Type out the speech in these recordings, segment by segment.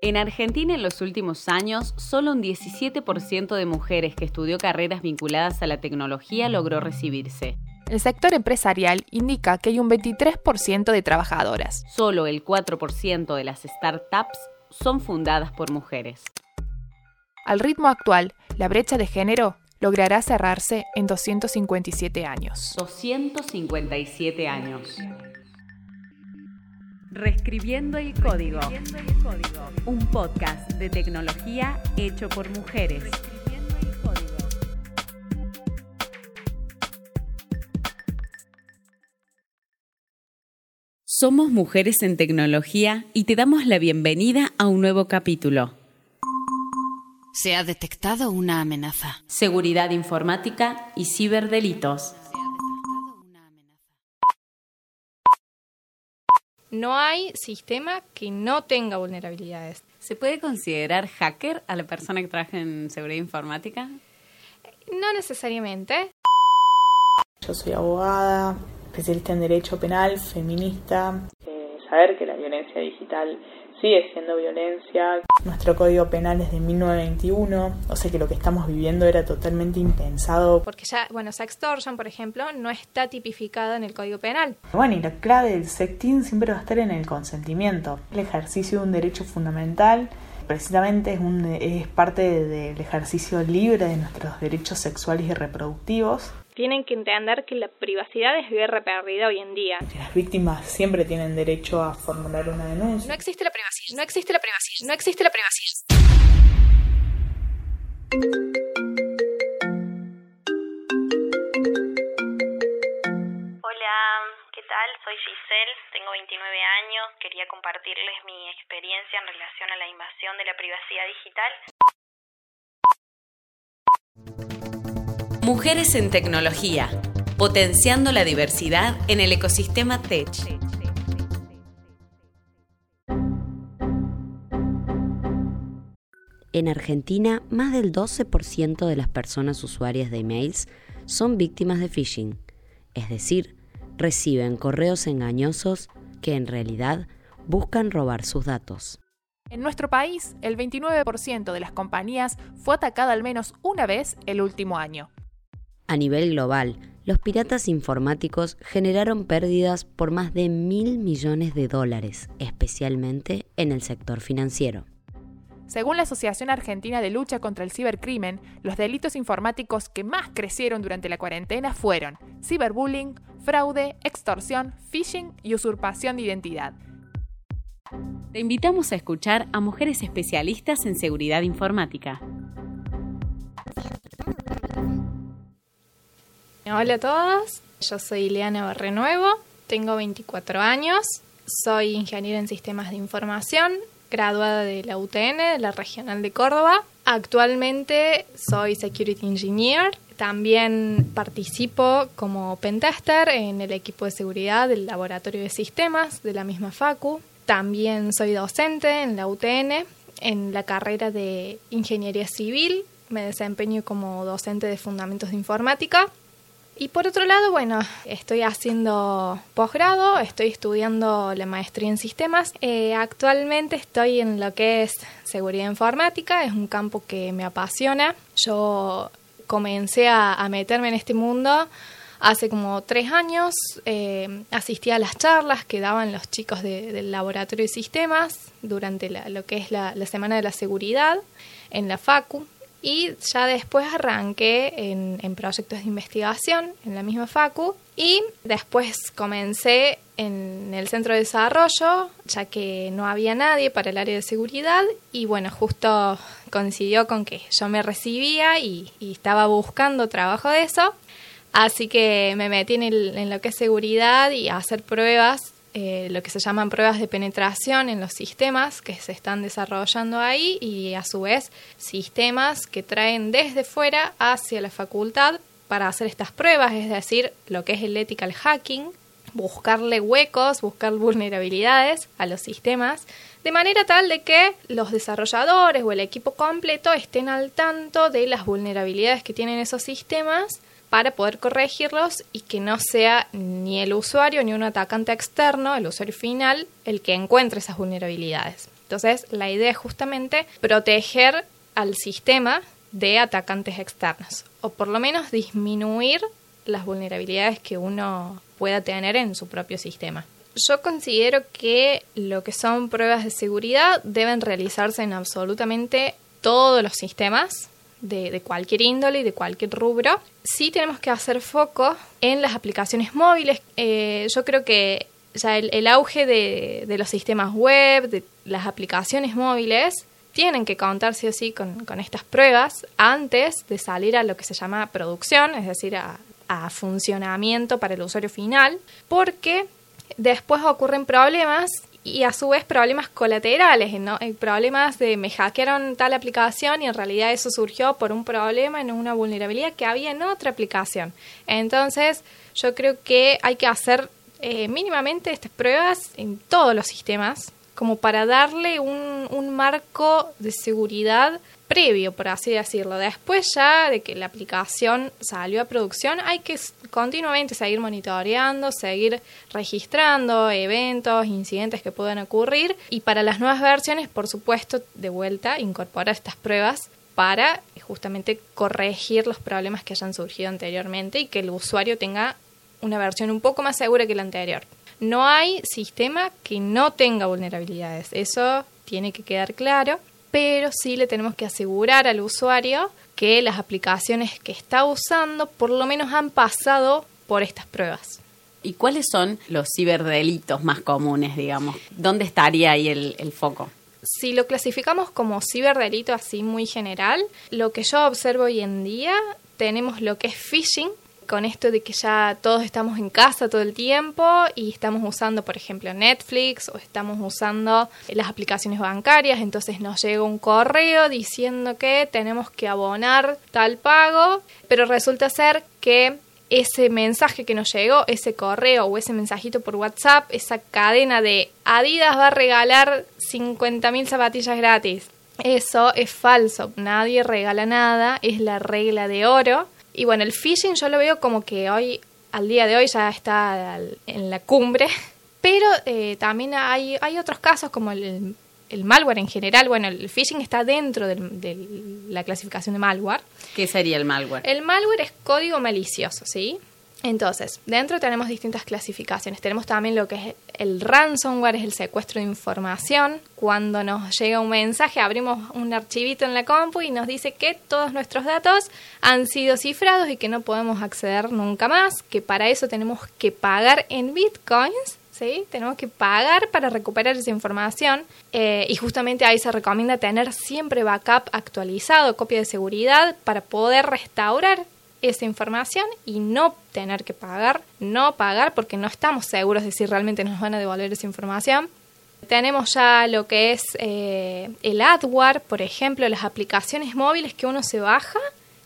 En Argentina en los últimos años, solo un 17% de mujeres que estudió carreras vinculadas a la tecnología logró recibirse. El sector empresarial indica que hay un 23% de trabajadoras. Solo el 4% de las startups son fundadas por mujeres. Al ritmo actual, la brecha de género logrará cerrarse en 257 años. 257 años. Reescribiendo el código. Un podcast de tecnología hecho por mujeres. Somos mujeres en tecnología y te damos la bienvenida a un nuevo capítulo. Se ha detectado una amenaza. Seguridad informática y ciberdelitos. No hay sistema que no tenga vulnerabilidades. ¿Se puede considerar hacker a la persona que trabaja en seguridad informática? No necesariamente. Yo soy abogada, especialista en derecho penal, feminista. Eh, saber que la violencia digital sigue siendo violencia. Nuestro código penal es de 1921, o sea que lo que estamos viviendo era totalmente impensado. Porque ya, bueno, sextortion, por ejemplo, no está tipificada en el código penal. Bueno, y la clave del sexting siempre va a estar en el consentimiento, el ejercicio de un derecho fundamental. Precisamente es, un, es parte del ejercicio libre de nuestros derechos sexuales y reproductivos tienen que entender que la privacidad es guerra perdida hoy en día. Las víctimas siempre tienen derecho a formular una denuncia. No existe la privacidad, no existe la privacidad, no existe la privacidad. Hola, ¿qué tal? Soy Giselle, tengo 29 años. Quería compartirles mi experiencia en relación a la invasión de la privacidad digital. Mujeres en tecnología, potenciando la diversidad en el ecosistema tech. En Argentina, más del 12% de las personas usuarias de emails son víctimas de phishing, es decir, reciben correos engañosos que en realidad buscan robar sus datos. En nuestro país, el 29% de las compañías fue atacada al menos una vez el último año. A nivel global, los piratas informáticos generaron pérdidas por más de mil millones de dólares, especialmente en el sector financiero. Según la Asociación Argentina de Lucha contra el Cibercrimen, los delitos informáticos que más crecieron durante la cuarentena fueron ciberbullying, fraude, extorsión, phishing y usurpación de identidad. Te invitamos a escuchar a mujeres especialistas en seguridad informática. Hola a todos, yo soy Ileana Barrenuevo, tengo 24 años, soy ingeniera en sistemas de información, graduada de la UTN, de la Regional de Córdoba. Actualmente soy Security Engineer, también participo como pentester en el equipo de seguridad del Laboratorio de Sistemas de la misma FACU. También soy docente en la UTN en la carrera de Ingeniería Civil. Me desempeño como docente de Fundamentos de Informática y por otro lado, bueno, estoy haciendo posgrado, estoy estudiando la maestría en sistemas. Eh, actualmente estoy en lo que es seguridad informática, es un campo que me apasiona. Yo comencé a, meterme en este mundo hace como tres años. Eh, asistí a las charlas que daban los chicos del laboratorio de sistemas durante lo que es la, la Semana de la Seguridad en la FACU y ya después arranqué en, en, proyectos de investigación en la misma FACU y después comencé en el centro de desarrollo ya que no había nadie para el área de seguridad y bueno justo coincidió con que yo me recibía y, estaba buscando trabajo de eso. Así que me metí en, el, en lo que es seguridad y hacer pruebas eh, lo que se llaman pruebas de penetración en los sistemas que se están desarrollando ahí y a su vez sistemas que traen desde fuera hacia la facultad para hacer estas pruebas, es decir, lo que es el ethical hacking, buscarle huecos, buscar vulnerabilidades a los sistemas, de manera tal de que los desarrolladores o el equipo completo estén al tanto de las vulnerabilidades que tienen esos sistemas para poder corregirlos y que no sea ni el usuario ni un atacante externo, el usuario final, el que encuentre esas vulnerabilidades. Entonces, la idea es justamente proteger al sistema de atacantes externos, o por lo menos disminuir las vulnerabilidades que uno pueda tener en su propio sistema. Yo considero que lo que son pruebas de seguridad deben realizarse en absolutamente todos los sistemas, de, cualquier índole y de cualquier rubro. Sí tenemos que hacer foco en las aplicaciones móviles. Eh, yo creo que ya el, auge de, los sistemas web, de las aplicaciones móviles, tienen que contar sí o sí con, estas pruebas antes de salir a lo que se llama producción, es decir, a funcionamiento para el usuario final, porque después ocurren problemas y a su vez problemas colaterales, ¿no? problemas de me hackearon tal aplicación y en realidad eso surgió por un problema en una vulnerabilidad que había en otra aplicación. Entonces, yo creo que hay que hacer eh, mínimamente estas pruebas en todos los sistemas, como para darle un, un marco de seguridad previo, por así decirlo. Después ya de que la aplicación salió a producción, hay que continuamente seguir monitoreando, seguir registrando eventos, incidentes que puedan ocurrir y para las nuevas versiones, por supuesto, de vuelta, incorporar estas pruebas para justamente corregir los problemas que hayan surgido anteriormente y que el usuario tenga una versión un poco más segura que la anterior. No hay sistema que no tenga vulnerabilidades, eso tiene que quedar claro pero sí le tenemos que asegurar al usuario que las aplicaciones que está usando por lo menos han pasado por estas pruebas. ¿Y cuáles son los ciberdelitos más comunes, digamos? ¿Dónde estaría ahí el, el foco? Si lo clasificamos como ciberdelito así muy general, lo que yo observo hoy en día tenemos lo que es phishing, con esto de que ya todos estamos en casa todo el tiempo y estamos usando, por ejemplo, Netflix o estamos usando las aplicaciones bancarias, entonces nos llega un correo diciendo que tenemos que abonar tal pago, pero resulta ser que ese mensaje que nos llegó, ese correo o ese mensajito por WhatsApp, esa cadena de Adidas va a regalar 50.000 zapatillas gratis. Eso es falso, nadie regala nada, es la regla de oro y bueno, el phishing yo lo veo como que hoy, al día de hoy, ya está en la cumbre, pero eh, también hay, hay otros casos como el, el malware en general, bueno, el phishing está dentro de la clasificación de malware. ¿Qué sería el malware? El malware es código malicioso, ¿sí? Entonces, dentro tenemos distintas clasificaciones. Tenemos también lo que es el ransomware, es el secuestro de información. Cuando nos llega un mensaje, abrimos un archivito en la compu y nos dice que todos nuestros datos han sido cifrados y que no podemos acceder nunca más, que para eso tenemos que pagar en bitcoins. ¿Sí? Tenemos que pagar para recuperar esa información eh, y justamente ahí se recomienda tener siempre backup actualizado, copia de seguridad para poder restaurar esa información y no tener que pagar, no pagar porque no estamos seguros de si realmente nos van a devolver esa información. Tenemos ya lo que es eh, el adware, por ejemplo, las aplicaciones móviles que uno se baja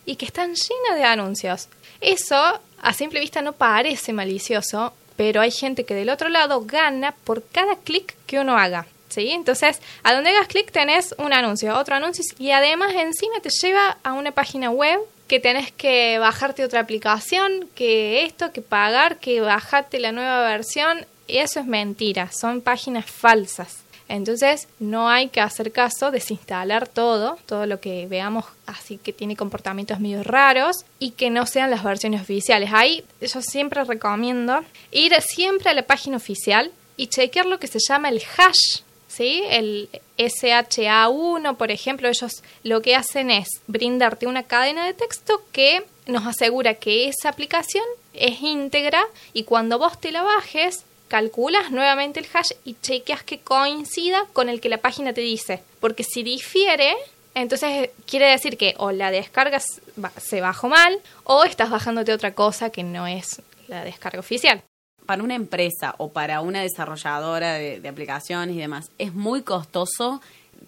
y que están llenas de anuncios. Eso a simple vista no parece malicioso, pero hay gente que del otro lado gana por cada clic que uno haga. ¿Sí? Entonces, a donde hagas clic tenés un anuncio, otro anuncio y además encima te lleva a una página web que tenés que bajarte otra aplicación, que esto, que pagar, que bajarte la nueva versión, eso es mentira, son páginas falsas. Entonces no hay que hacer caso, desinstalar todo, todo lo que veamos así que tiene comportamientos medio raros y que no sean las versiones oficiales. Ahí yo siempre recomiendo ir siempre a la página oficial y chequear lo que se llama el hash ¿sí? El SHA1, por ejemplo, ellos lo que hacen es brindarte una cadena de texto que nos asegura que esa aplicación es íntegra y cuando vos te la bajes, calculas nuevamente el hash y chequeas que coincida con el que la página te dice. Porque si difiere, entonces quiere decir que o la descarga se bajó mal o estás bajándote otra cosa que no es la descarga oficial para una empresa o para una desarrolladora de, aplicaciones y demás, es muy costoso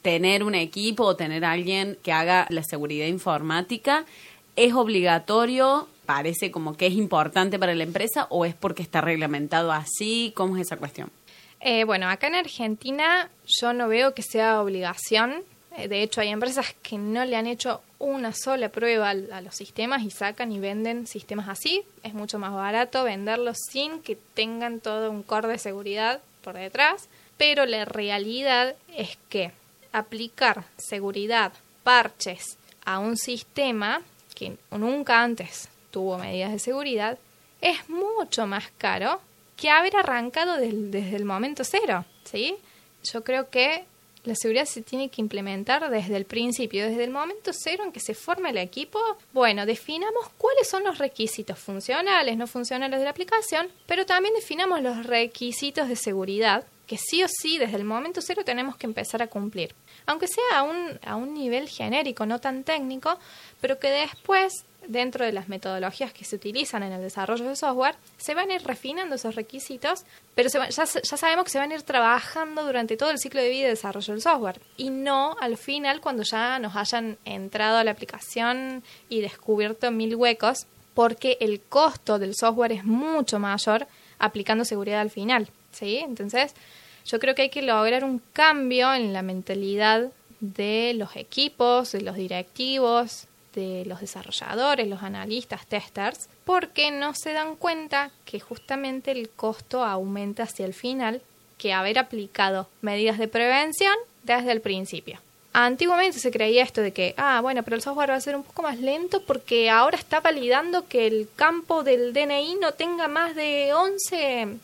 tener un equipo o tener alguien que haga la seguridad informática. ¿Es obligatorio? ¿Parece como que es importante para la empresa o es porque está reglamentado así? ¿Cómo es esa cuestión? Eh, bueno, acá en Argentina yo no veo que sea obligación. Eh, de hecho, hay empresas que no le han hecho una sola prueba a los sistemas y sacan y venden sistemas así. Es mucho más barato venderlos sin que tengan todo un core de seguridad por detrás. pero la realidad es que aplicar seguridad, parches a un sistema que nunca antes tuvo medidas de seguridad es mucho más caro que haber arrancado desde el momento cero, ¿sí? Yo creo que la seguridad se tiene que implementar desde el principio, desde el momento cero en que se forma el equipo. Bueno, definamos cuáles son los requisitos funcionales, no funcionales de la aplicación, pero también definamos los requisitos de seguridad que sí o sí desde el momento cero tenemos que empezar a cumplir. Aunque sea a un, a un nivel genérico, no tan técnico, pero que después dentro de las metodologías que se utilizan en el desarrollo de software, se van a ir refinando esos requisitos, pero ya, ya, sabemos que se van a ir trabajando durante todo el ciclo de vida de desarrollo del software y no al final cuando ya nos hayan entrado a la aplicación y descubierto mil huecos, porque el costo del software es mucho mayor aplicando seguridad al final. ¿Sí? Entonces, yo creo que hay que lograr un cambio en la mentalidad de los equipos, de los directivos, de los desarrolladores, los analistas, testers, porque no se dan cuenta que justamente el costo aumenta hacia el final que haber aplicado medidas de prevención desde el principio. Antiguamente se creía esto de que, ah, bueno, pero el software va a ser un poco más lento porque ahora está validando que el campo del DNI no tenga más de 11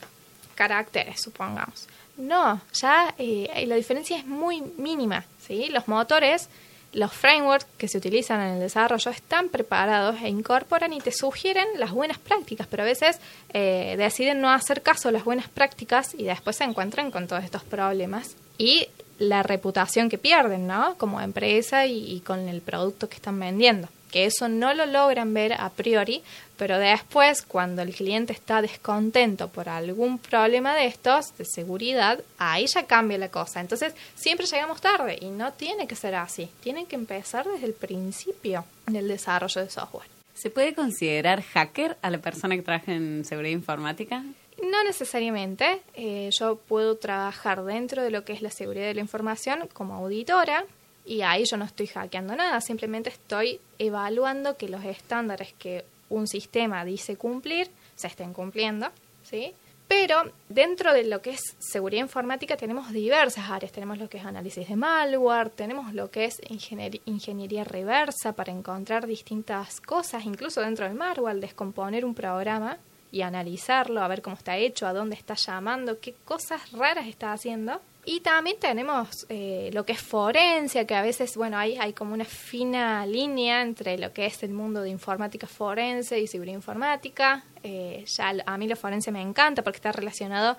caracteres, supongamos. No, ya eh, la diferencia es muy mínima, ¿sí? Los motores los frameworks que se utilizan en el desarrollo están preparados e incorporan y te sugieren las buenas prácticas, pero a veces eh, deciden no hacer caso a las buenas prácticas y después se encuentran con todos estos problemas y la reputación que pierden, ¿no? Como empresa y con el producto que están vendiendo que eso no lo logran ver a priori, pero después cuando el cliente está descontento por algún problema de estos, de seguridad, ahí ya cambia la cosa. Entonces siempre llegamos tarde y no tiene que ser así, tiene que empezar desde el principio del desarrollo de software. ¿Se puede considerar hacker a la persona que trabaja en seguridad informática? No necesariamente. Eh, yo puedo trabajar dentro de lo que es la seguridad de la información como auditora, y ahí yo no estoy hackeando nada, simplemente estoy evaluando que los estándares que un sistema dice cumplir se estén cumpliendo, ¿sí? Pero dentro de lo que es seguridad informática tenemos diversas áreas. Tenemos lo que es análisis de malware, tenemos lo que es ingeniería reversa para encontrar distintas cosas, incluso dentro del malware, descomponer un programa y analizarlo, a ver cómo está hecho, a dónde está llamando, qué cosas raras está haciendo. Y también tenemos eh, lo que es forencia, que a veces, bueno, hay, hay como una fina línea entre lo que es el mundo de informática forense y ciberinformática. Eh, ya a mí lo forense me encanta porque está relacionado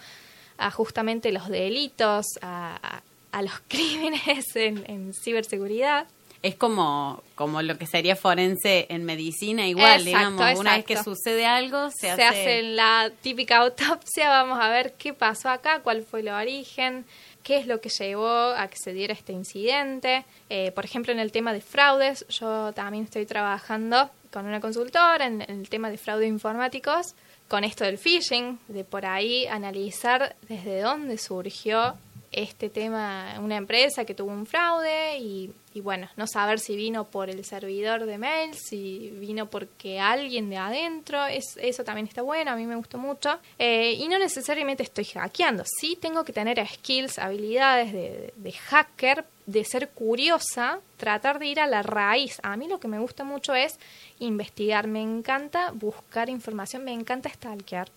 a justamente los delitos, a, a, los crímenes en, en ciberseguridad. Es como, como lo que sería forense en medicina, igual, digamos, una vez que sucede algo, se, hace... hace la típica autopsia, vamos a ver qué pasó acá, cuál fue el origen, qué es lo que llevó a que se diera este incidente. Eh, por ejemplo, en el tema de fraudes, yo también estoy trabajando con una consultora en, el tema de fraudes informáticos, con esto del phishing, de por ahí analizar desde dónde surgió este tema, una empresa que tuvo un fraude y, bueno, no saber si vino por el servidor de mail, si vino porque alguien de adentro, es, eso también está bueno, a mí me gustó mucho. Eh, y no necesariamente estoy hackeando, sí tengo que tener skills, habilidades de, de hacker, de ser curiosa, tratar de ir a la raíz. A mí lo que me gusta mucho es investigar, me encanta buscar información, me encanta stalkear.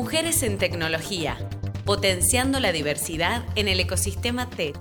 Mujeres en tecnología, potenciando la diversidad en el ecosistema tech.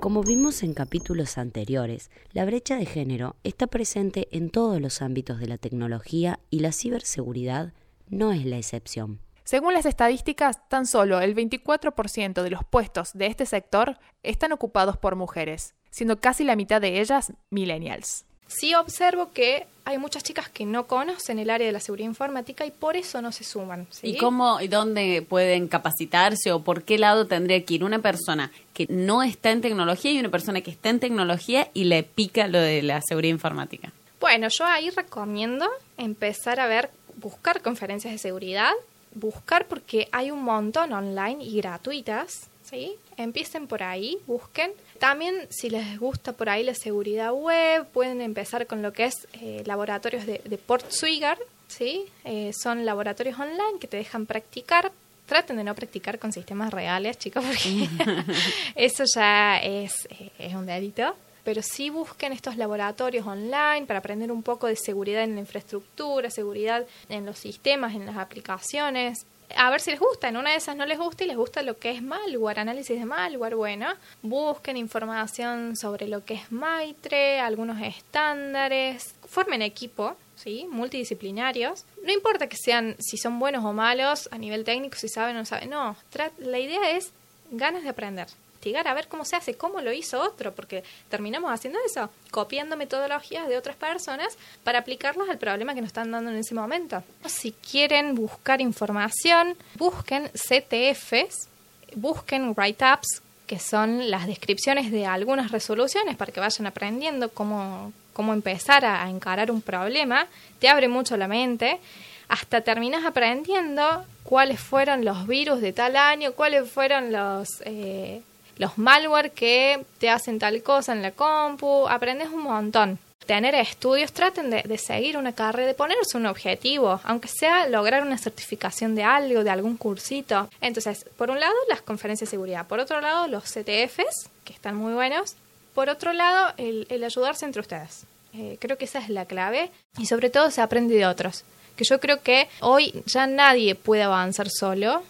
Como vimos en capítulos anteriores, la brecha de género está presente en todos los ámbitos de la tecnología y la ciberseguridad no es la excepción. Según las estadísticas, tan solo el 24% de los puestos de este sector están ocupados por mujeres, siendo casi la mitad de ellas millennials. Sí observo que hay muchas chicas que no conocen el área de la seguridad informática y por eso no se suman. ¿sí? ¿Y cómo y dónde pueden capacitarse o por qué lado tendría que ir una persona que no está en tecnología y una persona que está en tecnología y le pica lo de la seguridad informática? Bueno, yo ahí recomiendo empezar a ver, buscar conferencias de seguridad, buscar porque hay un montón online y gratuitas, ¿sí? Empiecen por ahí, busquen. También, si les gusta por ahí la seguridad web, pueden empezar con lo que es eh, laboratorios de, de Port Swigger, ¿sí? Eh, son laboratorios online que te dejan practicar. Traten de no practicar con sistemas reales, chicos, porque eso ya es, eh, es un delito pero sí busquen estos laboratorios online para aprender un poco de seguridad en la infraestructura, seguridad en los sistemas, en las aplicaciones. A ver si les gusta, en una de esas no les gusta y les gusta lo que es malware, análisis de malware, bueno, busquen información sobre lo que es Maitre, algunos estándares, formen equipo, ¿sí? multidisciplinarios. No importa que sean, si son buenos o malos a nivel técnico, si saben o no saben, no, la idea es ganas de aprender investigar a ver cómo se hace, cómo lo hizo otro, porque terminamos haciendo eso, copiando metodologías de otras personas para aplicarlas al problema que nos están dando en ese momento. Si quieren buscar información, busquen CTFs, busquen write-ups, que son las descripciones de algunas resoluciones para que vayan aprendiendo cómo, cómo empezar a, encarar un problema. Te abre mucho la mente hasta terminas aprendiendo cuáles fueron los virus de tal año, cuáles fueron los, eh, los malware que te hacen tal cosa en la compu, aprendes un montón. Tener estudios, traten de, seguir una carrera, de ponerse un objetivo, aunque sea lograr una certificación de algo, de algún cursito. Entonces, por un lado, las conferencias de seguridad, por otro lado, los CTFs, que están muy buenos, por otro lado, el, ayudarse entre ustedes. Eh, creo que esa es la clave y sobre todo se aprende de otros. Que yo creo que hoy ya nadie puede avanzar solo,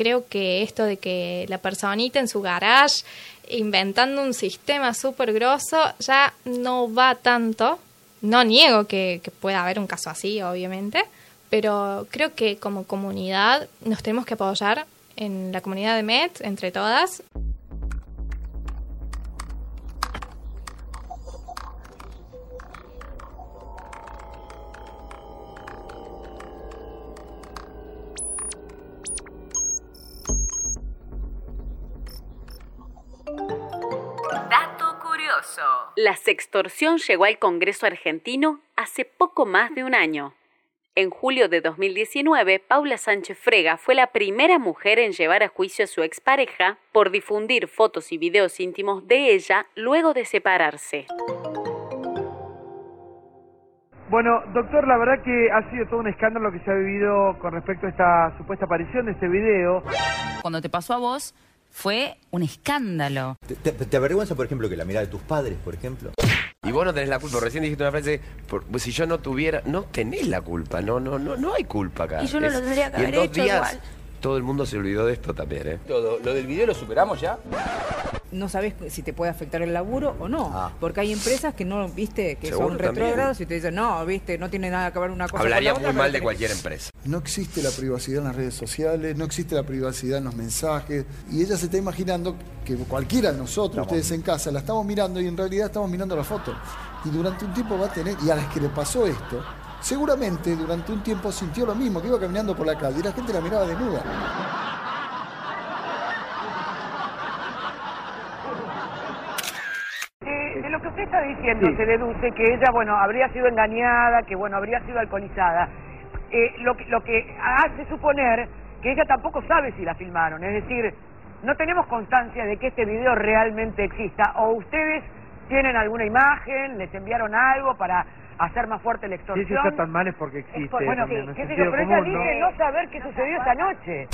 creo que esto de que la personita en su garage inventando un sistema súper grosso ya no va tanto. No niego que, pueda haber un caso así, obviamente, pero creo que como comunidad nos tenemos que apoyar en la comunidad de MET, entre todas, La sextorsión llegó al Congreso argentino hace poco más de un año. En julio de 2019, Paula Sánchez Frega fue la primera mujer en llevar a juicio a su expareja por difundir fotos y videos íntimos de ella luego de separarse. Bueno, doctor, la verdad que ha sido todo un escándalo que se ha vivido con respecto a esta supuesta aparición de este video. Cuando te pasó a vos, fue un escándalo. ¿Te, avergüenza, por ejemplo, que la mirada de tus padres, por ejemplo? Y vos no tenés la culpa. Recién dijiste una frase, pues, si yo no tuviera, no tenés la culpa, no, no, no, no hay culpa acá. Y yo no lo tendría que haber hecho igual. Todo el mundo se olvidó de esto también, ¿eh? Todo. ¿Lo del video lo superamos ya? no sabes si te puede afectar el laburo o no. Ah. Porque hay empresas que no, viste, que son retrógrados y te dicen, no, viste, no tiene nada que ver una cosa Hablaría con la muy mal de cualquier empresa. No existe la privacidad en las redes sociales, no existe la privacidad en los mensajes. Y ella se está imaginando que cualquiera de nosotros, ustedes en casa, la estamos mirando y en realidad estamos mirando la foto. Y durante un tiempo va a tener, y a las que le pasó esto, seguramente durante un tiempo sintió lo mismo, que iba caminando por la calle y la gente la miraba desnuda. lo que usted está diciendo se deduce que ella, bueno, habría sido engañada, que, bueno, habría sido alcoholizada. Eh, lo, que, lo que hace suponer que ella tampoco sabe si la filmaron. Es decir, no tenemos constancia de que este video realmente exista. O ustedes tienen alguna imagen, les enviaron algo para hacer más fuerte la extorsión. Si está tan mal es porque existe. bueno, ¿qué, pero ella dice no saber qué sucedió esa noche.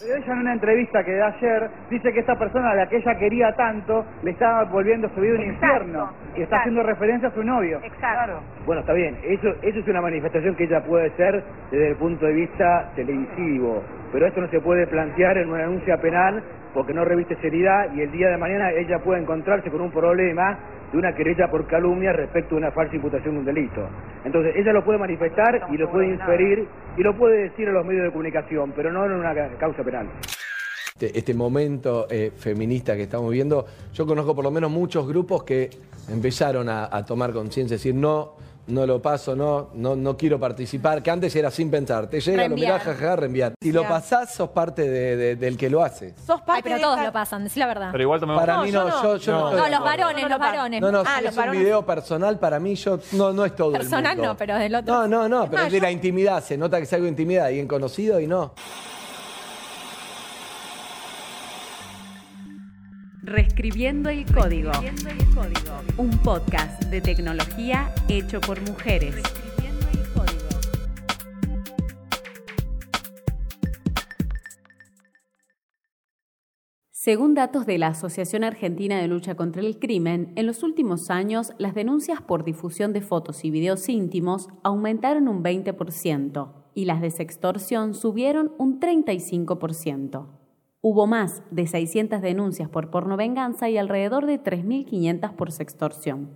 Pero ella en una entrevista que da ayer dice que esta persona a la que ella quería tanto le está volviendo su vida un infierno y está haciendo referencia a su novio. Exacto. Bueno, está bien, eso, eso es una manifestación que ella puede ser desde el punto de vista televisivo, pero esto no se puede plantear en una denuncia penal porque no reviste seriedad y el día de mañana ella puede encontrarse con un problema de una querella por calumnia respecto a una falsa imputación de un delito. Entonces, ella lo puede manifestar y lo puede inferir y lo puede decir a los medios de comunicación, pero no en una causa penal. Este, este momento eh, feminista que estamos viendo, yo conozco por lo menos muchos grupos que empezaron a, a tomar conciencia, es decir, no no lo paso, no, no, no quiero participar, que antes era sin pensar, te llega, lo mirás, jajaja, reenviar. Si lo pasás, sos parte de- del que lo hace. Sos parte Ay, pero de todos esta- lo pasan, decí la verdad. Pero igual tomemos- Para mí no, yo- yo no No, estoy de los acuerdo. varones, los varones. No, no, Ah, si los es un varones. video personal para mí, yo no, no es todo Personal el mundo. no, pero del otro. No, no, no, Es pero más, es de yo- la intimidad, se nota que es algo de intimidad, alguien conocido y no. Reescribiendo el código. Un podcast de tecnología hecho por mujeres. Según datos de la Asociación Argentina de Lucha contra el Crimen, en los últimos años las denuncias por difusión de fotos y videos íntimos aumentaron un 20% y las de sextorsión subieron un 35%. Hubo más de 600 denuncias por porno venganza y alrededor de 3.500 por sextorsión.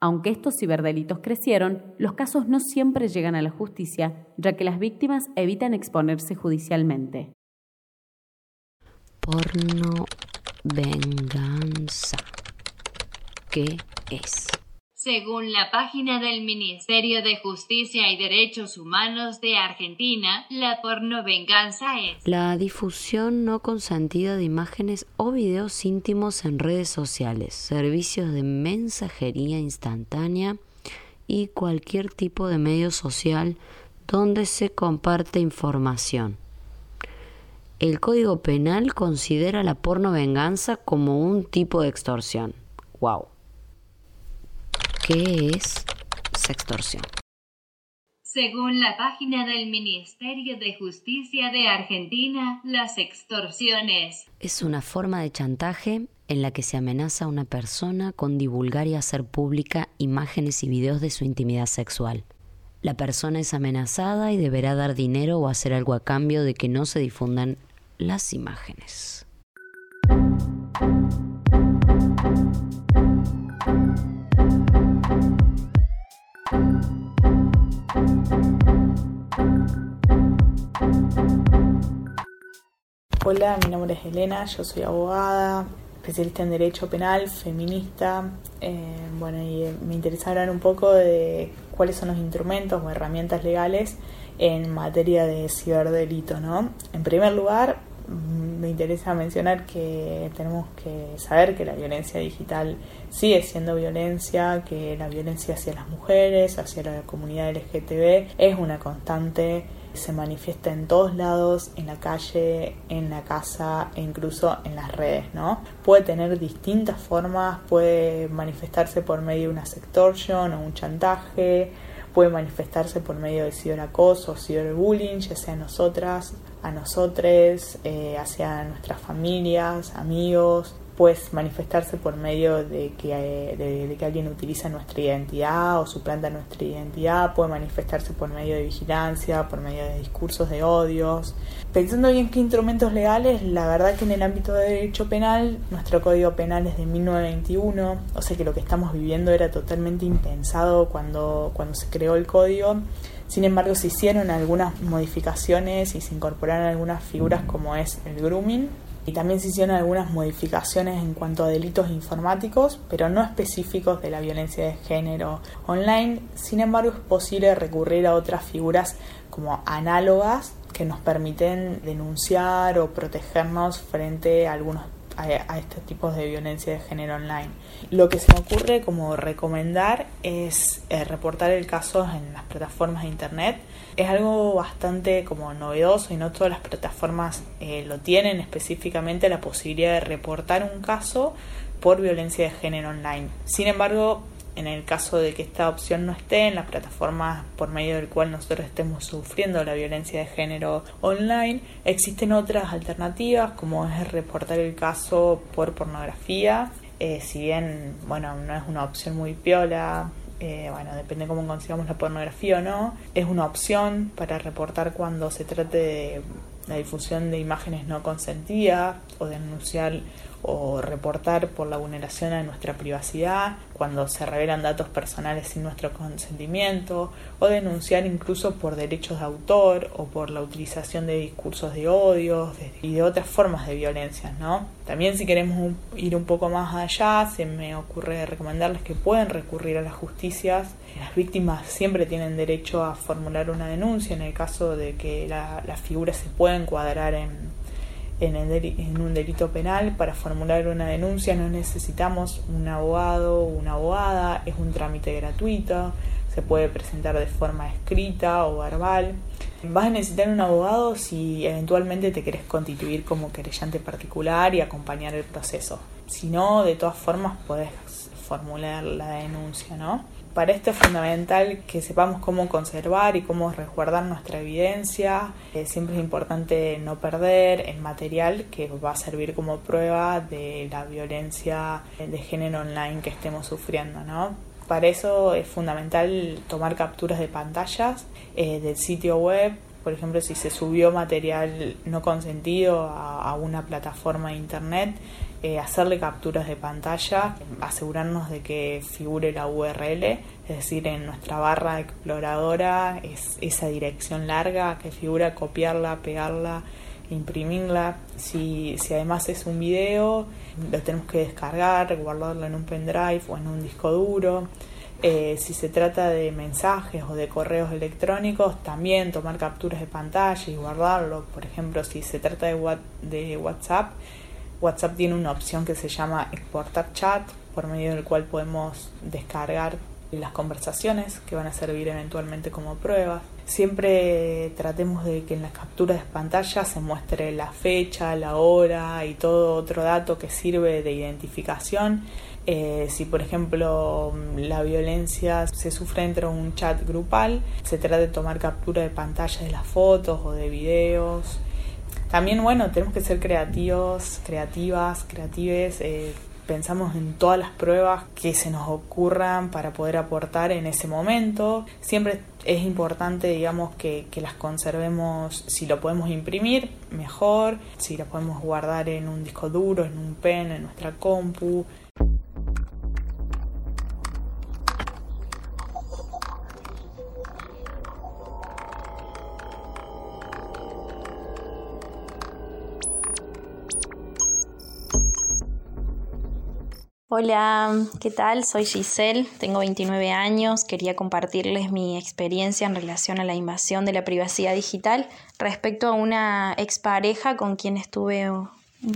Aunque estos ciberdelitos crecieron, los casos no siempre llegan a la justicia, ya que las víctimas evitan exponerse judicialmente. Porno venganza. ¿Qué es? Según la página del Ministerio de Justicia y Derechos Humanos de Argentina, la pornovenganza es La difusión no consentida de imágenes o videos íntimos en redes sociales, servicios de mensajería instantánea y cualquier tipo de medio social donde se comparte información. El Código Penal considera la pornovenganza como un tipo de extorsión. Wow. ¿Qué es sextorsión? Según la página del Ministerio de Justicia de Argentina, las extorsiones Es una forma de chantaje en la que se amenaza a una persona con divulgar y hacer pública imágenes y videos de su intimidad sexual. La persona es amenazada y deberá dar dinero o hacer algo a cambio de que no se difundan las imágenes. Hola, mi nombre es Elena, yo soy abogada, especialista en Derecho Penal, feminista. Eh, bueno, y eh, me interesa hablar un poco de cuáles son los instrumentos o herramientas legales en materia de ciberdelito, ¿no? En primer lugar, mm, me interesa mencionar que tenemos que saber que la violencia digital sigue siendo violencia, que la violencia hacia las mujeres, hacia la comunidad LGTB es una constante se manifiesta en todos lados, en la calle, en la casa e incluso en las redes, ¿no? Puede tener distintas formas, puede manifestarse por medio de una sextortion o un chantaje, puede manifestarse por medio de ciberacoso o ciberbullying, ya sea a nosotras, a nosotres, eh, hacia nuestras familias, amigos, puede manifestarse por medio de que, eh, de que alguien utiliza nuestra identidad o suplanta nuestra identidad, puede manifestarse por medio de vigilancia, por medio de discursos de odios. Pensando bien qué instrumentos legales, la verdad que en el ámbito de derecho penal, nuestro código penal es de 1921, o sea que lo que estamos viviendo era totalmente impensado cuando, cuando se creó el código. Sin embargo, se hicieron algunas modificaciones y se incorporaron algunas figuras como es el grooming, y también se hicieron algunas modificaciones en cuanto a delitos informáticos, pero no específicos de la violencia de género online. Sin embargo, es posible recurrir a otras figuras como análogas que nos permiten denunciar o protegernos frente a algunos a, estos tipos de violencia de género online. Lo que se me ocurre como recomendar es eh, reportar el caso en las plataformas de internet. Es algo bastante como novedoso y no todas las plataformas eh, lo tienen específicamente la posibilidad de reportar un caso por violencia de género online. Sin embargo, en el caso de que esta opción no esté en la plataforma por medio del cual nosotros estemos sufriendo la violencia de género online, existen otras alternativas como es reportar el caso por pornografía. Eh, si bien, bueno, no es una opción muy piola, eh, bueno, depende cómo consigamos la pornografía o no, es una opción para reportar cuando se trate de la difusión de imágenes no consentidas o denunciar o reportar por la vulneración a nuestra privacidad, cuando se revelan datos personales sin nuestro consentimiento, o denunciar incluso por derechos de autor o por la utilización de discursos de odio y de otras formas de violencia, ¿no? También si queremos ir un poco más allá, se me ocurre recomendarles que pueden recurrir a las justicias. Las víctimas siempre tienen derecho a formular una denuncia en el caso de que la, la figura se pueda encuadrar en en, un delito penal, para formular una denuncia no necesitamos un abogado o una abogada, es un trámite gratuito, se puede presentar de forma escrita o verbal. Vas a necesitar un abogado si eventualmente te querés constituir como querellante particular y acompañar el proceso. Si no, de todas formas podés formular la denuncia, ¿no? Para esto es fundamental que sepamos cómo conservar y cómo resguardar nuestra evidencia. Eh, siempre es importante no perder el material que va a servir como prueba de la violencia de género online que estemos sufriendo, ¿no? Para eso es fundamental tomar capturas de pantallas eh, del sitio web, por ejemplo, si se subió material no consentido a una plataforma de internet, eh, hacerle capturas de pantalla, asegurarnos de que figure la URL, es decir, en nuestra barra exploradora es esa dirección larga que figura, copiarla, pegarla, imprimirla. Si, si además es un video, lo tenemos que descargar, guardarlo en un pendrive o en un disco duro. Eh, si se trata de mensajes o de correos electrónicos, también tomar capturas de pantalla y guardarlo. Por ejemplo, si se trata de, de WhatsApp, WhatsApp tiene una opción que se llama exportar chat, por medio del cual podemos descargar las conversaciones que van a servir eventualmente como pruebas. Siempre tratemos de que en las capturas de pantalla se muestre la fecha, la hora y todo otro dato que sirve de identificación. Eh, si por ejemplo la violencia se sufre dentro de un chat grupal, se trata de tomar captura de pantalla de las fotos o de videos también, bueno, tenemos que ser creativos, creativas, creatives. Eh, pensamos en todas las pruebas que se nos ocurran para poder aportar en ese momento. Siempre es importante, digamos, que, que, las conservemos, si lo podemos imprimir, mejor, si lo podemos guardar en un disco duro, en un pen, en nuestra compu. Hola, ¿qué tal? Soy Giselle, tengo 29 años, quería compartirles mi experiencia en relación a la invasión de la privacidad digital respecto a una expareja con quien estuve un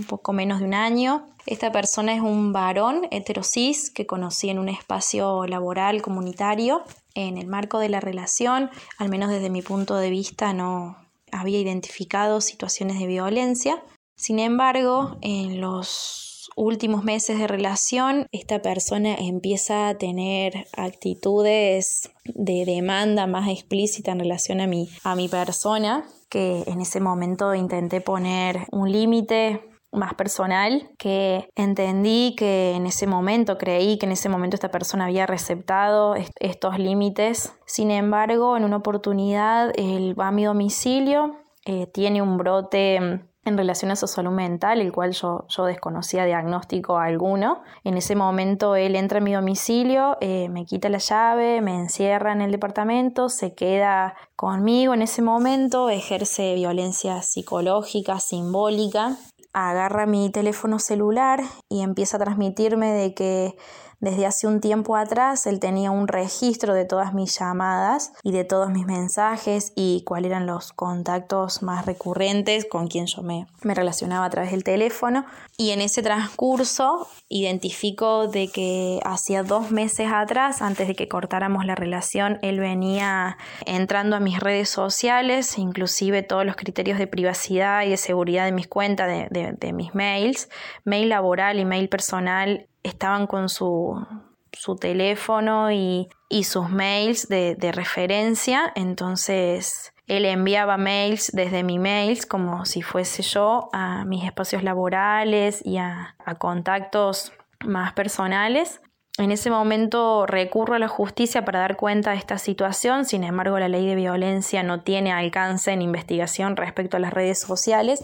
poco menos de un año. Esta persona es un varón heterosis que conocí en un espacio laboral comunitario. En el marco de la relación, al menos desde mi punto de vista, no había identificado situaciones de violencia. Sin embargo, en los últimos meses de relación, esta persona empieza a tener actitudes de demanda más explícita en relación a mi, a mi persona, que en ese momento intenté poner un límite más personal, que entendí que en ese momento, creí que en ese momento esta persona había receptado estos límites. Sin embargo, en una oportunidad, él va a mi domicilio, eh, tiene un brote en relación a su salud mental, el cual yo, yo desconocía diagnóstico alguno. En ese momento él entra en mi domicilio, eh, me quita la llave, me encierra en el departamento, se queda conmigo en ese momento, ejerce violencia psicológica, simbólica, agarra mi teléfono celular y empieza a transmitirme de que desde hace un tiempo atrás él tenía un registro de todas mis llamadas y de todos mis mensajes y cuáles eran los contactos más recurrentes con quien yo me, me relacionaba a través del teléfono. Y en ese transcurso identifico de que hacía dos meses atrás, antes de que cortáramos la relación, él venía entrando a mis redes sociales, inclusive todos los criterios de privacidad y de seguridad de mis cuentas, de, de mis mails, mail laboral y mail personal estaban con su, su teléfono y, y, sus mails de, de, referencia, entonces él enviaba mails desde mi mails como si fuese yo a mis espacios laborales y a, a contactos más personales. En ese momento recurro a la justicia para dar cuenta de esta situación, sin embargo la ley de violencia no tiene alcance en investigación respecto a las redes sociales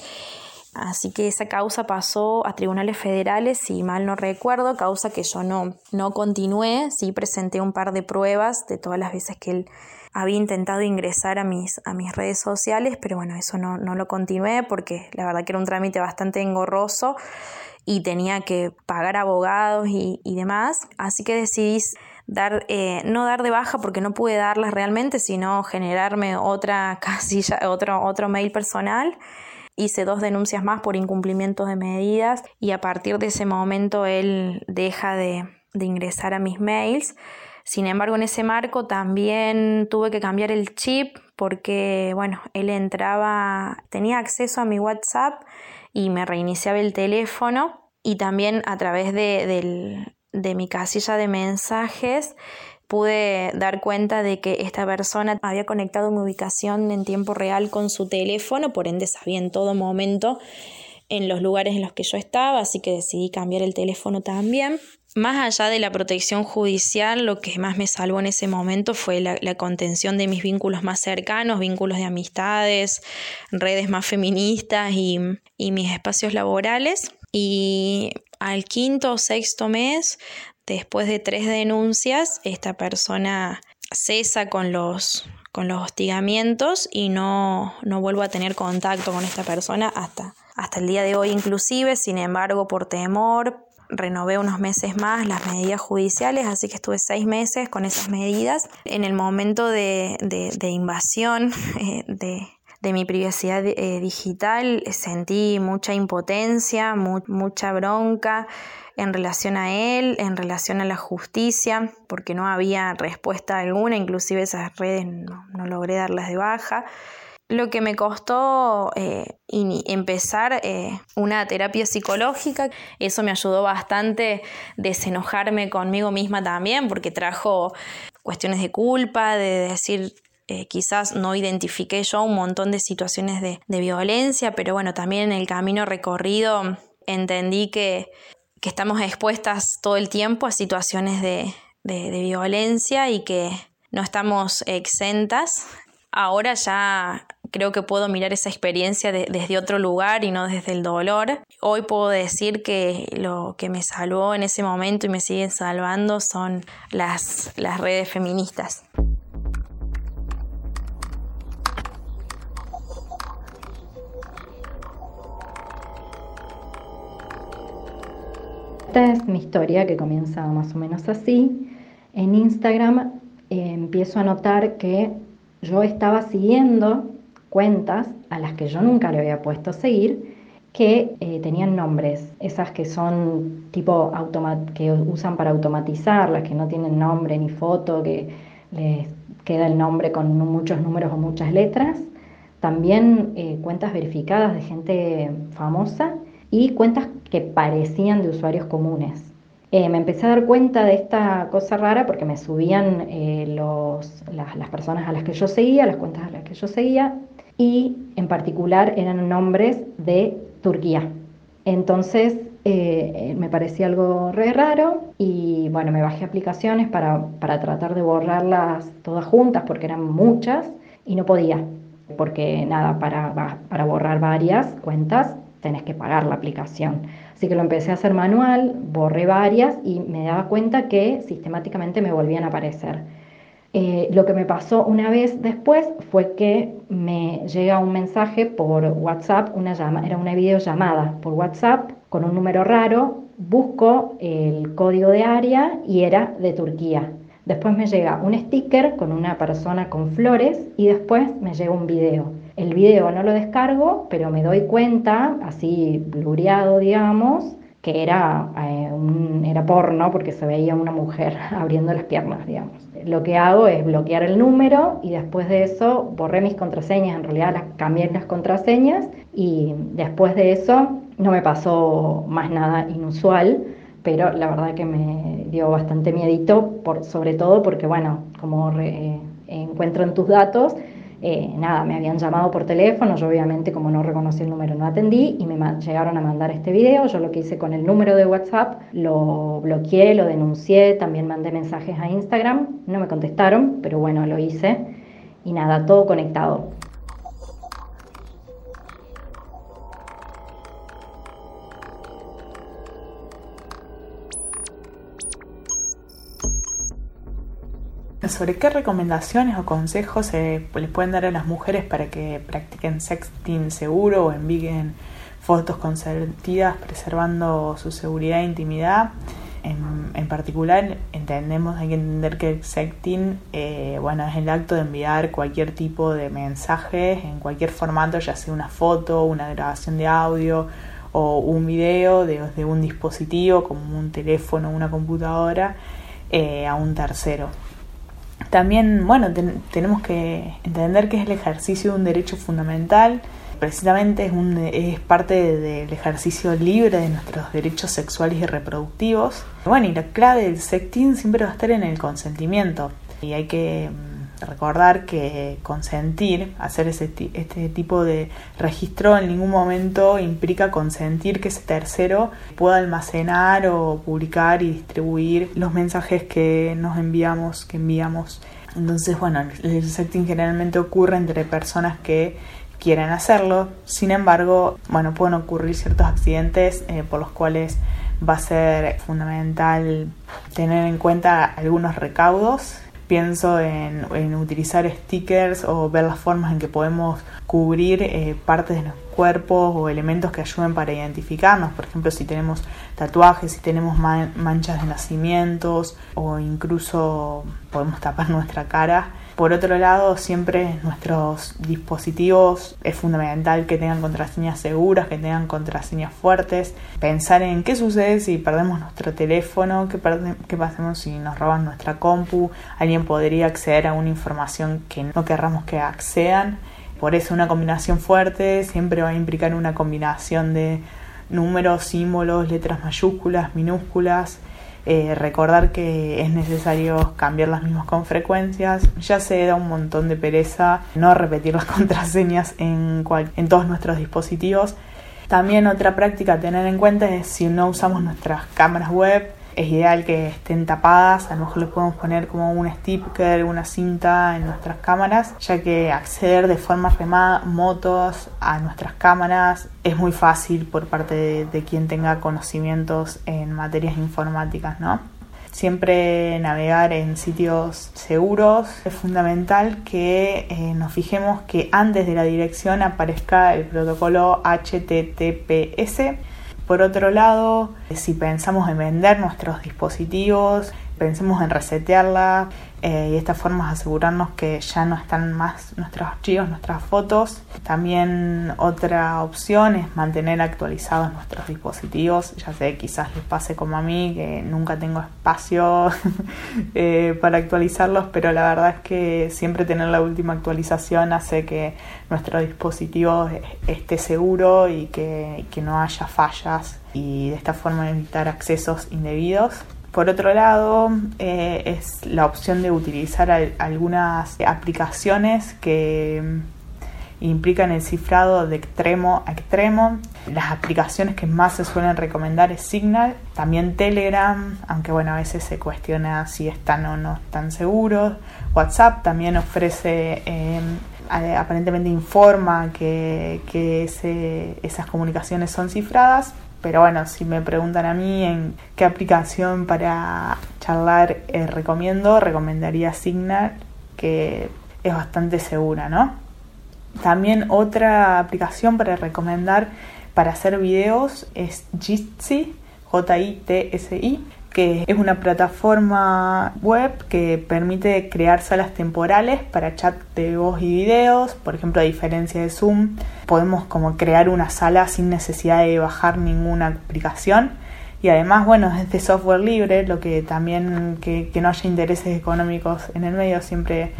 Así que esa causa pasó a tribunales federales, si mal no recuerdo, causa que yo no, no continué, sí presenté un par de pruebas de todas las veces que él había intentado ingresar a mis, a mis redes sociales, pero bueno, eso no, no lo continué porque la verdad que era un trámite bastante engorroso y tenía que pagar abogados y, demás. Así que decidí dar, eh, no dar de baja porque no pude darlas realmente, sino generarme otra casilla, otro, otro mail personal. Hice dos denuncias más por incumplimientos de medidas y a partir de ese momento él deja de, de ingresar a mis mails. Sin embargo, en ese marco también tuve que cambiar el chip porque, bueno, él entraba, tenía acceso a mi WhatsApp y me reiniciaba el teléfono y también a través de, mi casilla de mensajes pude dar cuenta de que esta persona había conectado mi ubicación en tiempo real con su teléfono, por ende sabía en todo momento en los lugares en los que yo estaba, así que decidí cambiar el teléfono también. Más allá de la protección judicial, lo que más me salvó en ese momento fue la, contención de mis vínculos más cercanos, vínculos de amistades, redes más feministas y, mis espacios laborales. Y al quinto o sexto mes, después de tres denuncias, esta persona cesa con los, con los hostigamientos y no, no vuelvo a tener contacto con esta persona hasta, hasta el día de hoy inclusive. Sin embargo, por temor, renové unos meses más las medidas judiciales, así que estuve seis meses con esas medidas. En el momento de, invasión eh, de, mi privacidad eh, digital sentí mucha impotencia, mucha bronca en relación a él, en relación a la justicia, porque no había respuesta alguna, inclusive esas redes no logré darlas de baja. Lo que me costó eh, empezar eh, una terapia psicológica, eso me ayudó bastante desenojarme conmigo misma también, porque trajo cuestiones de culpa, de decir eh, quizás no identifiqué yo un montón de situaciones de, violencia, pero bueno, también en el camino recorrido entendí que, estamos expuestas todo el tiempo a situaciones de, de violencia y que no estamos exentas. Ahora ya creo que puedo mirar esa experiencia desde otro lugar y no desde el dolor. Hoy puedo decir que lo que me salvó en ese momento y me siguen salvando son las, las redes feministas. Mi historia que comienza más o menos así. En Instagram eh, empiezo a notar que yo estaba siguiendo cuentas a las que yo nunca le había puesto a seguir que eh, tenían nombres, esas que son tipo que usan para automatizar, las que no tienen nombre ni foto, que les queda el nombre con muchos números o muchas letras, también eh, cuentas verificadas de gente famosa y cuentas que parecían de usuarios comunes. Eh, me empecé a dar cuenta de esta cosa rara porque me subían los, las, personas a las que yo seguía, las cuentas a las que yo seguía, y en particular eran nombres de Turquía. Entonces eh, me parecía algo raro y bueno, me bajé aplicaciones para, tratar de borrarlas todas juntas porque eran muchas y no podía, porque nada, para, para borrar varias cuentas tenés que pagar la aplicación. Así que lo empecé a hacer manual, borré varias y me daba cuenta que sistemáticamente me volvían a aparecer. Eh, lo que me pasó una vez después fue que me llega un mensaje por WhatsApp, una llama, era una videollamada por WhatsApp con un número raro, busco el código de área y era de Turquía. Después me llega un sticker con una persona con flores y después me llega un video. El video no lo descargo, pero me doy cuenta, así blureado, digamos, que era, eh, era porno porque se veía una mujer abriendo las piernas, digamos. Lo que hago es bloquear el número y después de eso borré mis contraseñas, en realidad las cambié las contraseñas y después de eso no me pasó más nada inusual, pero la verdad que me dio bastante miedito, por, sobre todo porque, bueno, como eh, encuentro en tus datos, eh, nada, me habían llamado por teléfono, yo obviamente como no reconocí el número no atendí y me llegaron a mandar este video, yo lo que hice con el número de WhatsApp, lo bloqueé, lo denuncié, también mandé mensajes a Instagram, no me contestaron, pero bueno, lo hice y nada, todo conectado. Sobre qué recomendaciones o consejos se les pueden dar a las mujeres para que practiquen sexting seguro o envíen fotos consentidas preservando su seguridad e intimidad. En, particular, entendemos, hay que entender que el sexting eh, bueno, es el acto de enviar cualquier tipo de mensajes en cualquier formato, ya sea una foto, una grabación de audio o un video de, un dispositivo como un teléfono o una computadora eh, a un tercero. También, bueno, tenemos que entender que es el ejercicio de un derecho fundamental precisamente es, un, es parte del ejercicio libre de nuestros derechos sexuales y reproductivos. Bueno, y la clave del sexting siempre va a estar en el consentimiento. Y hay que recordar que consentir, hacer ese, este tipo de registro en ningún momento implica consentir que ese tercero pueda almacenar o publicar y distribuir los mensajes que nos enviamos, que enviamos. Entonces, bueno, el sexting generalmente ocurre entre personas que quieren hacerlo. Sin embargo, bueno, pueden ocurrir ciertos accidentes eh, por los cuales va a ser fundamental tener en cuenta algunos recaudos. Pienso en, utilizar stickers o ver las formas en que podemos cubrir eh, partes de los cuerpos o elementos que ayuden para identificarnos. Por ejemplo, si tenemos tatuajes, si tenemos manchas de nacimientos o incluso podemos tapar nuestra cara por otro lado, siempre nuestros dispositivos es fundamental que tengan contraseñas seguras, que tengan contraseñas fuertes. Pensar en qué sucede si perdemos nuestro teléfono, qué, qué pasemos si nos roban nuestra compu. Alguien podría acceder a una información que no querramos que accedan. Por eso una combinación fuerte siempre va a implicar una combinación de números, símbolos, letras mayúsculas, minúsculas eh, recordar que es necesario cambiar las mismas con frecuencias. Ya se da un montón de pereza no repetir las contraseñas en, en todos nuestros dispositivos. También otra práctica a tener en cuenta es si no usamos nuestras cámaras web es ideal que estén tapadas, a lo mejor le podemos poner como un sticker, una cinta en nuestras cámaras, ya que acceder de forma remotos a nuestras cámaras es muy fácil por parte de, quien tenga conocimientos en materias informáticas, ¿no? Siempre navegar en sitios seguros es fundamental que eh, nos fijemos que antes de la dirección aparezca el protocolo HTTPS por otro lado, si pensamos en vender nuestros dispositivos, pensemos en resetearla eh, y de esta forma asegurarnos que ya no están más nuestros archivos, nuestras fotos. También otra opción es mantener actualizados nuestros dispositivos. Ya sé, quizás les pase como a mí, que nunca tengo espacio eh, para actualizarlos, pero la verdad es que siempre tener la última actualización hace que nuestro dispositivo esté seguro y que, que no haya fallas y de esta forma evitar accesos indebidos. Por otro lado, eh, es la opción de utilizar algunas aplicaciones que mm, implican el cifrado de extremo a extremo. Las aplicaciones que más se suelen recomendar es Signal, también Telegram, aunque bueno, a veces se cuestiona si están o no están seguros. WhatsApp también ofrece, em, aparentemente informa que, esas comunicaciones son cifradas, pero bueno, si me preguntan a mí en qué aplicación para charlar eh, recomiendo, recomendaría Signal, que es bastante segura, ¿no? También otra aplicación para recomendar para hacer videos es Jitsi, J-I-T-S-I, que es una plataforma web que permite crear salas temporales para chat de voz y videos. Por ejemplo, a diferencia de Zoom, podemos como crear una sala sin necesidad de bajar ninguna aplicación. Y además, bueno, es de software libre, lo que también que, no haya intereses económicos en el medio siempre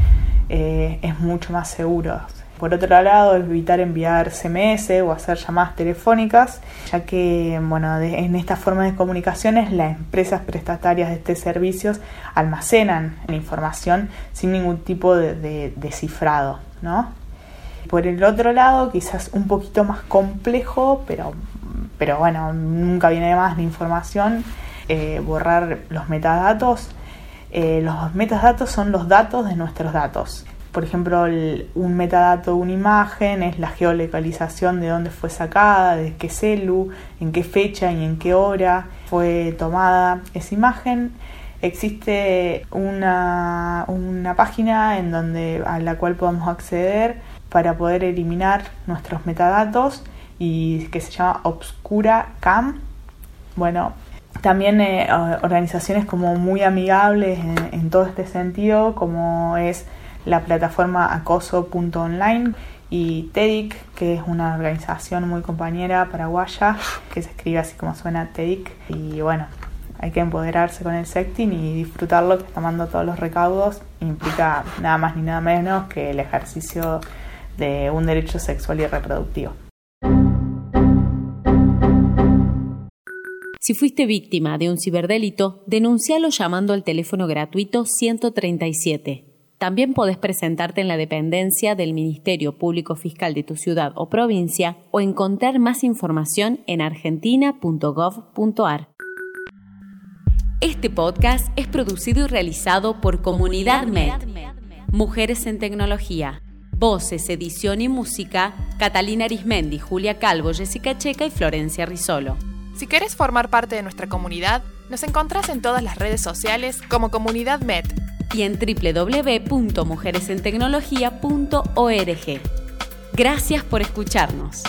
eh, es mucho más seguro. Por otro lado, evitar enviar SMS o hacer llamadas telefónicas, ya que bueno, en esta forma de comunicaciones las empresas prestatarias de este servicios almacenan la información sin ningún tipo de, cifrado. ¿no? Por el otro lado, quizás un poquito más complejo, pero, pero bueno, nunca viene de más la información, eh, borrar los metadatos. Eh, los metadatos son los datos de nuestros datos por ejemplo, un metadato de una imagen es la geolocalización de dónde fue sacada, de qué celu, en qué fecha y en qué hora fue tomada esa imagen. Existe una, un una página en donde a la cual podemos acceder para poder eliminar nuestros metadatos y que se llama Obscura Cam. Bueno, también eh, organizaciones como muy amigables en, todo este sentido, como es la plataforma acoso.online y TEDIC, que es una organización muy compañera paraguaya, que se escribe así como suena TEDIC. Y bueno, hay que empoderarse con el sexting y disfrutarlo, que está tomando todos los recaudos implica nada más ni nada menos que el ejercicio de un derecho sexual y reproductivo. Si fuiste víctima de un ciberdelito, denuncialo llamando al teléfono gratuito 137. También podés presentarte en la dependencia del Ministerio Público Fiscal de tu ciudad o provincia o encontrar más información en argentina.gov.ar. Este podcast es producido y realizado por Comunidad Med, Mujeres en Tecnología. Voces, edición y música, Catalina Arismendi, Julia Calvo, Jessica Checa y Florencia Risolo. Si querés formar parte de nuestra comunidad, nos encontrás en todas las redes sociales como Comunidad Med y en www.mujeresentecnología.org. Gracias por escucharnos.